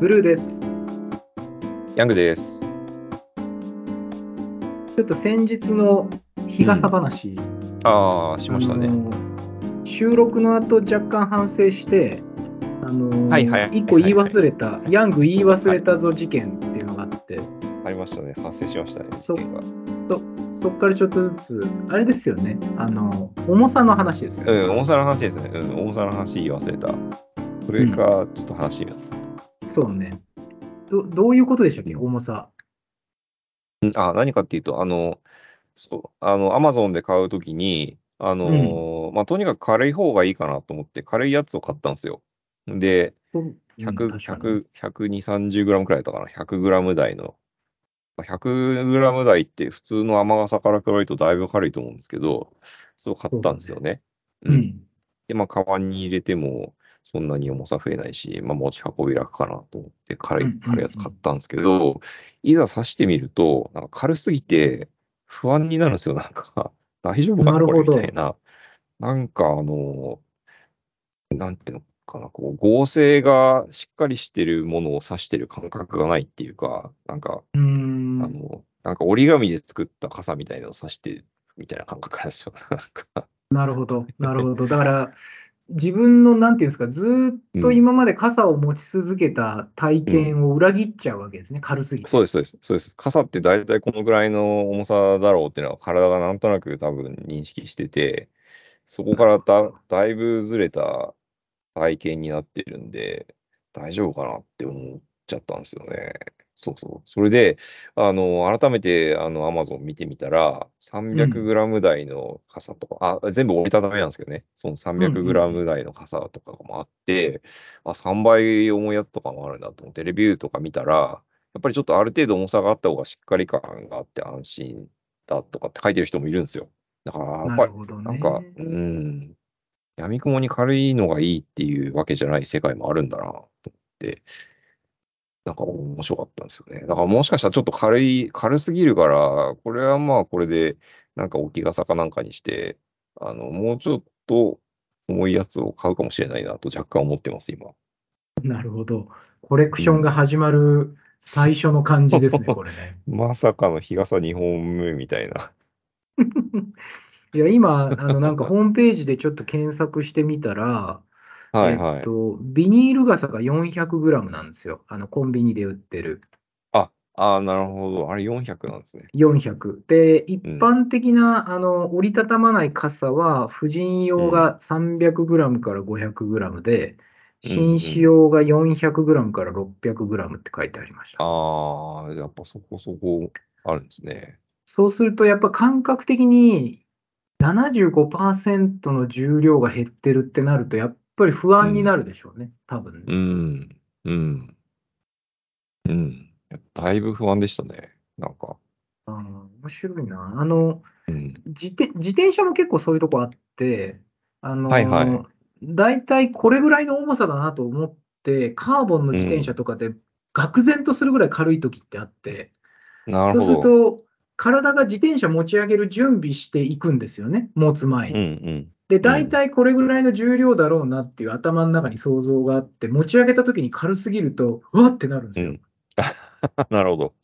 ブルーです。ヤングです。ちょっと先日の日傘話、ああ、しましたね。収録の後若干反省して、あのはいはい一個言い忘れた、ヤング言い忘れたぞ事件っていうのがあって、ありましたね。発生しましたね。そそこからちょっとずつ、あれですよね、あの重さの話ですよね。うん、重さの話ですね。うん、重さの話言い忘れた。それか、ちょっと話します。そうねど。どういうことでしたっけ、重さ。うんあ、何かっていうと、あの、そう、あの、アマゾンで買うときに、あのーまあ、とにかく軽い方がいいかなと思って、軽いやつを買ったんですよ。で、うん100、確かに100、120、30グラムくらいだったかな？100グラム台の。100グラム台って普通の雨傘から比べるとだいぶ軽いと思うんですけど、そう買ったんですよね。う。ん。で、まあ、カバンに入れても、そんなに重さ増えないし、まあ、持ち運び楽かなと思って軽い、うんうんうん軽いやつ買ったんですけど、いざ刺してみると、なんか軽すぎて不安になるんですよ。なんか、大丈夫かなこれみたいな。なんか、あの、なんていうのかな、こう、合成がしっかりしてるものを刺してる感覚がないっていうか、なんか、んあの、なんか折り紙で作った傘みたいなのを刺してるみたいな感覚なんですよ。なんかなるほど、なるほど。だから、自分の、なんていうんですか、ずーっとうん今まで傘を持ち続けた体験を裏切っちゃうわけですね、軽すぎて。そうです、そうです、そうです。傘って大体このぐらいの重さだろうっていうのは体がなんとなく多分認識してて、そこからだだいぶずれた体験になってるんで、大丈夫かなって思っちゃったんですよね。そうそう。それで、あの、改めて、あの、アマゾン見てみたら、300グラム台の傘とか、あ、全部折りたたみなんですけどね、その300グラム台の傘とかもあって、あ、3倍重いやつとかもあるんだと思って、レビューとか見たら、やっぱりちょっとある程度重さがあった方がしっかり感があって安心だとかって書いてる人もいるんですよ。だから、やっなぱり。なんか、うん、闇雲に軽いのがいいっていうわけじゃない世界もあるんだなと思って、なんか面白かったんですよね。だからもしかしたらちょっと軽い、軽すぎるから、これはまあこれで、なんか置き傘かなんかにして、あの、もうちょっと重いやつを買うかもしれないなと若干思ってます、今。なるほど。コレクションが始まる最初の感じですね、これね。まさかの日傘2本目みたいな。いや、今、あの、なんかホームページでちょっと検索してみたら、はいはい。えっと、ビニール傘が400グラムなんですよ。あの、コンビニで売ってる。あ、あーなるほど。あれ400なんですね。400。で、一般的な、あの、折りたたまない傘は、婦人用が300グラムから500グラムで、うん紳士用が400グラムから600グラムって書いてありました。ああ、やっぱそこそこあるんですね。そうすると、やっぱ感覚的に75%の重量が減ってるってなると、やっぱり不安になるでしょうね、多分ね。うん、うん、うん。だいぶ不安でしたね。なんか。あー面白いな。あの、うん、自転自転車も結構そういうとこあって、あのはいはい大体これぐらいの重さだなと思って、カーボンの自転車とかで愕然とするぐらい軽い時ってあって、そうする。と、体が自転車持ち上げる準備していくんですよね、持つ前うん、に。うん。で、大体これぐらいの重量だろうなっていう頭の中に想像があって、持ち上げた時に軽すぎると、うわってなるんですよ。うん なるほど。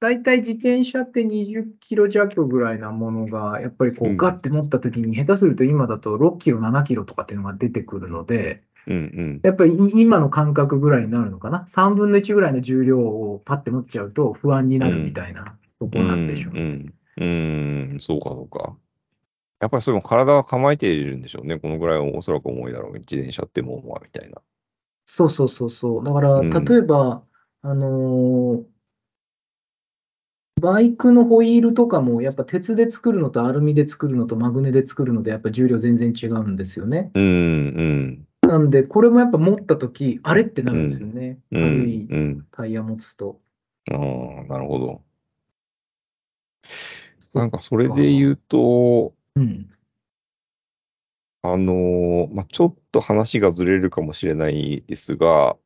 大体自転車って20キロ弱ぐらいなものが、やっぱりこううんガッて持った時に、下手すると今だと6キロ、7キロとかっていうのが出てくるので、うん、うん。やっぱりい今の感覚ぐらいになるのかな？3分の1ぐらいの重量をパッて持っちゃうと不安になるみたいなとこなんでしょううね。ん、うん、うん、そうか、そうか。やっぱりそれも体は構えているんでしょうね。このぐらいおそらく重いだろう。自転車ってもう、まあ、みたいな。そうそうそうそう。だから、うん例えば、あのーバイクのホイールとかも、やっぱ鉄で作るのとアルミで作るのとマグネで作るので、やっぱ重量全然違うんですよね。うん、うん、なんで、これもやっぱ持ったとき、あれってなるんですよね。う軽いん、うん。タイヤ持つと。ああ、なるほど。なんかそれで言うと、うん。あのーまあ、ちょっと話がずれるかもしれないですが、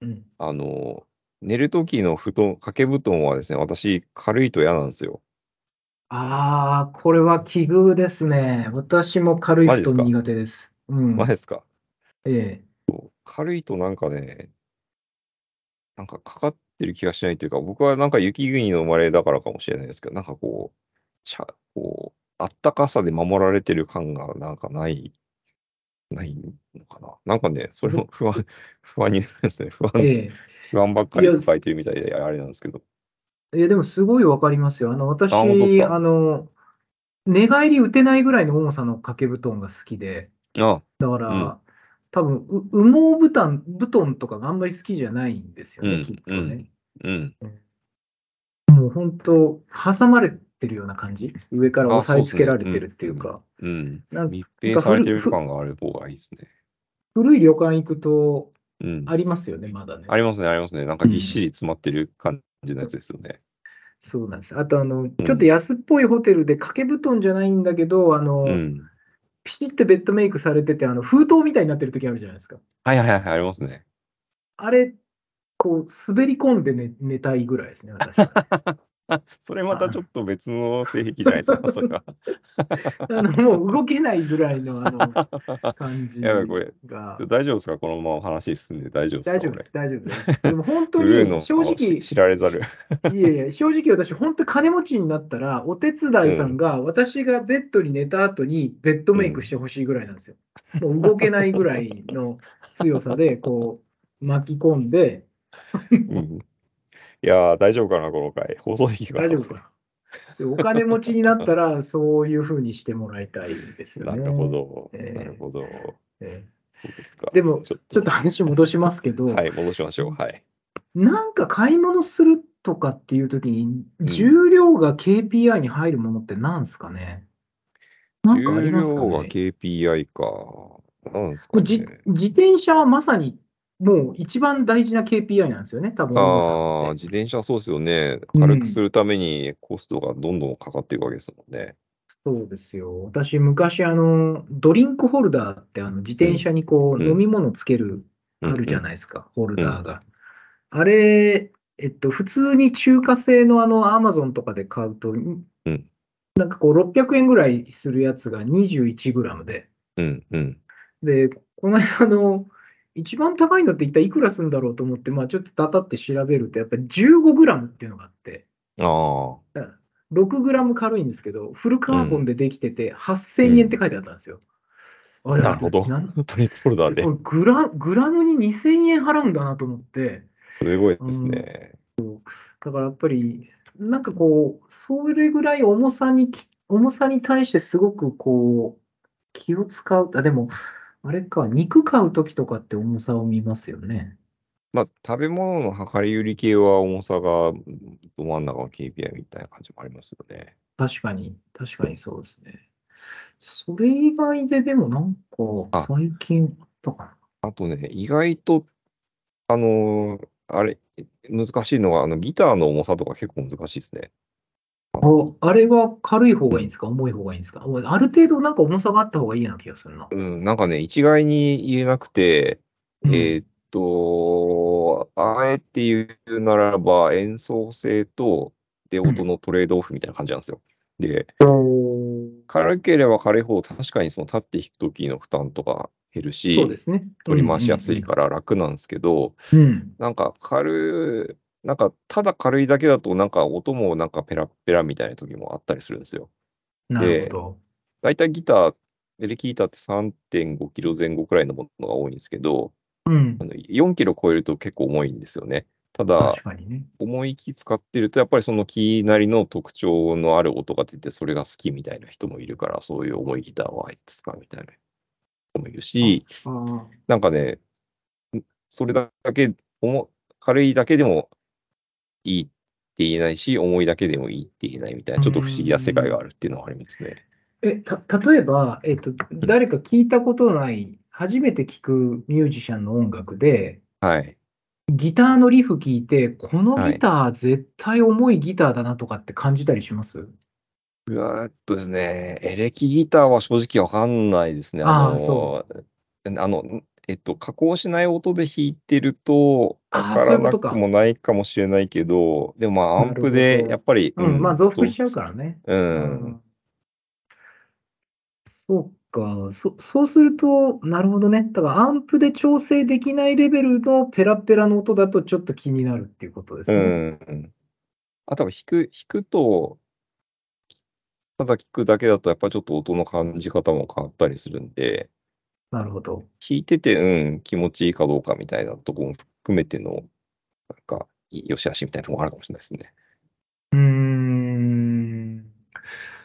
うん。あのー寝る時の布団、掛け布団はですね、私、軽いと嫌なんですよ。ああ、これは奇遇ですね。私も軽い布団マジですか苦手です。うん。前ですか？ええ。軽いとなんかね、なんかかかってる気がしないというか、僕はなんか雪国の生まれだからかもしれないですけど、なんかこう、しゃこう、あったかさで守られてる感がなんかない、ないのかな。なんかね、それも不安、不安になるんですね。不安、え不安ばっかり抱えてるみたいで、あれなんですけど。えいや、でもすごいわかりますよ。あの、私、ああの、寝返り打てないぐらいの重さの掛け布団が好きで、あ、だから、うん多分う羽毛布団、布団とかがあんまり好きじゃないんですよね、うんきっとね。うん。もう本当、挟まれてるような感じ？上から押さえつけられてるっていうか。うん。なん密閉されてる感がある方がいいですね。古い旅館行くとうん。ありますよね、まだね。ありますね、ありますね。なんかぎっしり詰まってる感じのやつですよね。そうなんです。あと、あの、ちょっと安っぽいホテルで掛け布団じゃないんだけど、あの、うん。ピシッとベッドメイクされてて、あの封筒みたいになってる時あるじゃないですか。はいはいはい、ありますね。あれ、こう、滑り込んで寝寝たいぐらいですね、私は。それまたちょっと別の性癖じゃないですか、それは。あのもう動けないぐらいのあの 感じやばいこれが。大丈夫ですか？このまま話進んで大丈夫ですか大丈夫です、大丈夫です。でも本当に正直、し知られざる。いやいや、正直私、本当金持ちになったら、お手伝いさんが私がベッドに寝た後にベッドメイクしてほしいぐらいなんですよ。もう動けないぐらいの強さで、こう、巻き込んで、うんいやー、大丈夫かな、この回。放送でき。大丈夫かな。でお金持ちになったら、そういうふうにしてもらいたいですよね。なるほど。えーなるほど。えそうですか。でもちょっちょっと話戻しますけど、はい、戻しましょう。はい。なんか買い物するとかっていうときに、うん重量が KPI に入るものってなんすかね？なんかあり重ますか量がね KPI か。なんですかね。自転車はまさにもう一番大事な KPI なんですよね、多分ああ自転車そうですよね。うん軽くするためにコストがどんどんかかっていくわけですもんね。そうですよ。私、昔、あの、ドリンクホルダーって、あの、自転車にこう、うん飲み物つける、あるじゃないですか、ホルダーが。あれ、えっと、普通に中華製のあの、アマゾンとかで買うと、なんかこう、600円ぐらいするやつが21グラムで。うん、うん。で、この間、あの、一番高いのって一体いくらするんだろうと思って、まあ、ちょっとたたって調べると、やっぱり15グラムっていうのがあって、ああ。6グラム軽いんですけど、フルカーボンでできてて、8000円って書いてあったんですよ。あなるほど。なんトリップルダーでこ。れグラグラムに2000円払うんだなと思って、すごいですね。だからやっぱり、なんかこう、それぐらい重さにき、重さに対してすごくこう、気を使う。あ、でも、あれか、肉買うときとかって重さを見ますよね。まあ、食べ物の量り売り系は重さがど真ん中の KPI みたいな感じもありますよね。確かに、確かにそうですね。それ以外ででもなんあか、最近あったかな。あとね、意外と、あのーあれ、難しいのが、あの、ギターの重さとか結構難しいですね。ああれは軽い方がいいんですか？重い方がいいんですか？ある程度なんか重さがあった方がいいような気がするな。うん、なんかね、一概に言えなくて、うんえーっと、あえて言うならば、演奏性と出音のトレードオフみたいな感じなんですよ。で、軽ければ軽いほど確かにその立って弾くときの負担とか減るし、そうですね。取り回しやすいから楽なんですけど、うんうんなんか軽い、なんかただ軽いだけだとなんか音もなんかペラッペラみたいな時もあったりするんですよ。うん。なるほど。だいたいギター、エレキギターって3.5キロ前後くらいのものが多いんですけど、うんあ。の4キロ超えると結構重いんですよね。ただね。重い木使ってると、やっぱりその木なりの特徴のある音が出て、それが好きみたいな人もいるから、そういう重いギターをあえて使うみたいな人もいるし、なんかね、んそれだけ重、軽いだけでもいいって言えないし、重いだけでもいいって言えないみたいな、ちょっと不思議な世界があるっていうのはありますね。え、た、例えば、えっと、誰か聞いたことない、初めて聞くミュージシャンの音楽で、はい。ギターのリフ聞いて、このギター絶対重いギターだなとかって感じたりします？うわーっとですね、エレキギターは正直わかんないですね。あのそあの、えっと、加工しない音で弾いてると、わからなそういうことかくもないかもしれないけど、でもまあ、アンプでやっぱり、うん、まあ増幅しちゃうからね。う。うんそうか。そそうすると、なるほどね。だからアンプで調整できないレベルのペラペラの音だとちょっと気になるっていうことですね。うん。あとは弾く、弾くと、ただ聞くだけだとやっぱりちょっと音の感じ方も変わったりするんで、なるほど。弾いてて、うん、気持ちいいかどうかみたいなとこも含めての、なんか、良し悪しみたいなところもあるかもしれないですね。うーん。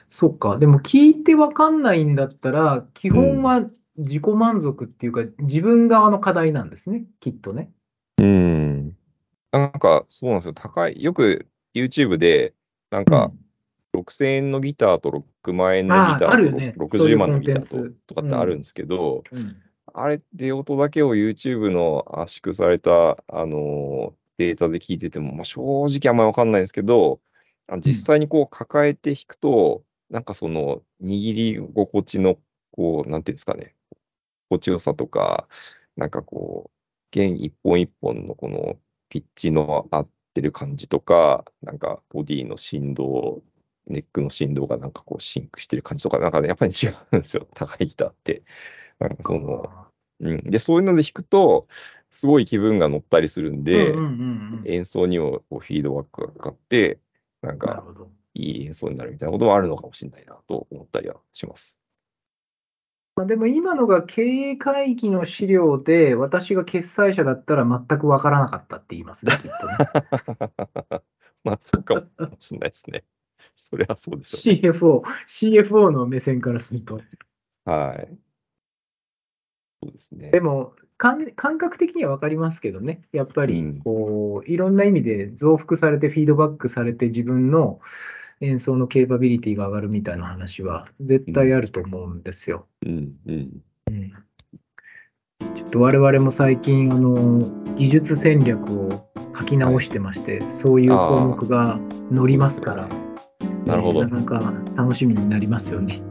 そっか。でも聞いてわかんないんだったら、基本は自己満足っていうか、自分側の課題なんですね、きっとね。うん。なんか、そうなんですよ。高い。よく YouTube で、なんか、6000円のギターと6万円のギターと、ね、60万のギターととかってあるんですけど、うん。うん、あれって音だけを YouTube の圧縮された、あのデータで聞いてても、まあ、正直あんまりわかんないんですけど、実際にこう抱えて弾くと、うん、なんかその握り心地の、こう、なんていうんですかね、心地よさとか、なんかこう、弦一本一本のこのピッチの合ってる感じとか、なんかボディの振動ネックの振動がなんかこうシンクしてる感じとか、なんかね、やっぱり違うんですよ、高いギターって。なんかその、うん。で、そういうので弾くと、すごい気分が乗ったりするんで、演奏にもフィードバックがかかって、なんか、いい演奏になるみたいなこともあるのかもしれないなと思ったりはします。まあ、でも今のが経営会議の資料で、私が決済者だったら全く分からなかったって言いますね、きっとね。まあ、そうかもしれないですね。それはそうでしょう、ね。CFO、CFO の目線からすると。はい。そうですね。でも、感感覚的には分かりますけどね、やっぱりこう、うん、いろんな意味で増幅されて、フィードバックされて、自分の演奏のケーパビリティが上がるみたいな話は、絶対あると思うんですよ。うんうんうん、ちょっと我々も最近、あの技術戦略を書き直してまして、はい、そういう項目が載りますから。なるほど。なかなか楽しみになりますよね。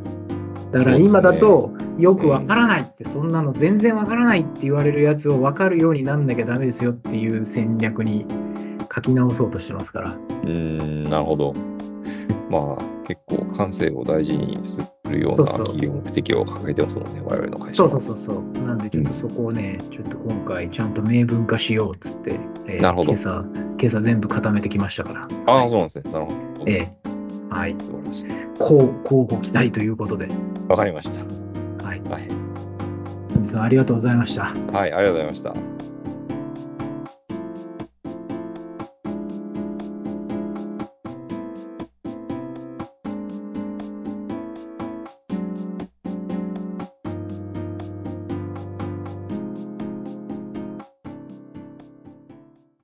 だから今だと、よくわからないって、そんなの全然わからないって言われるやつを分かるようになんなきゃダメですよっていう戦略に書き直そうとしてますから。うん、なるほど。まあ、結構感性を大事にするような企業目的を掲げてますもんね、我々の会社そうそうそうそう。なんで、ちょっとそこをね、うん、ちょっと今回、ちゃんと明文化しようっつって、えー、なるほど今朝、今朝全部固めてきましたから。ああ、そうなんですね。なるほど。ええーはい。素晴らしい。こう、こうご期待ということで。わかりました。はい。はい。ありがとうございました。はい、ありがとうございました。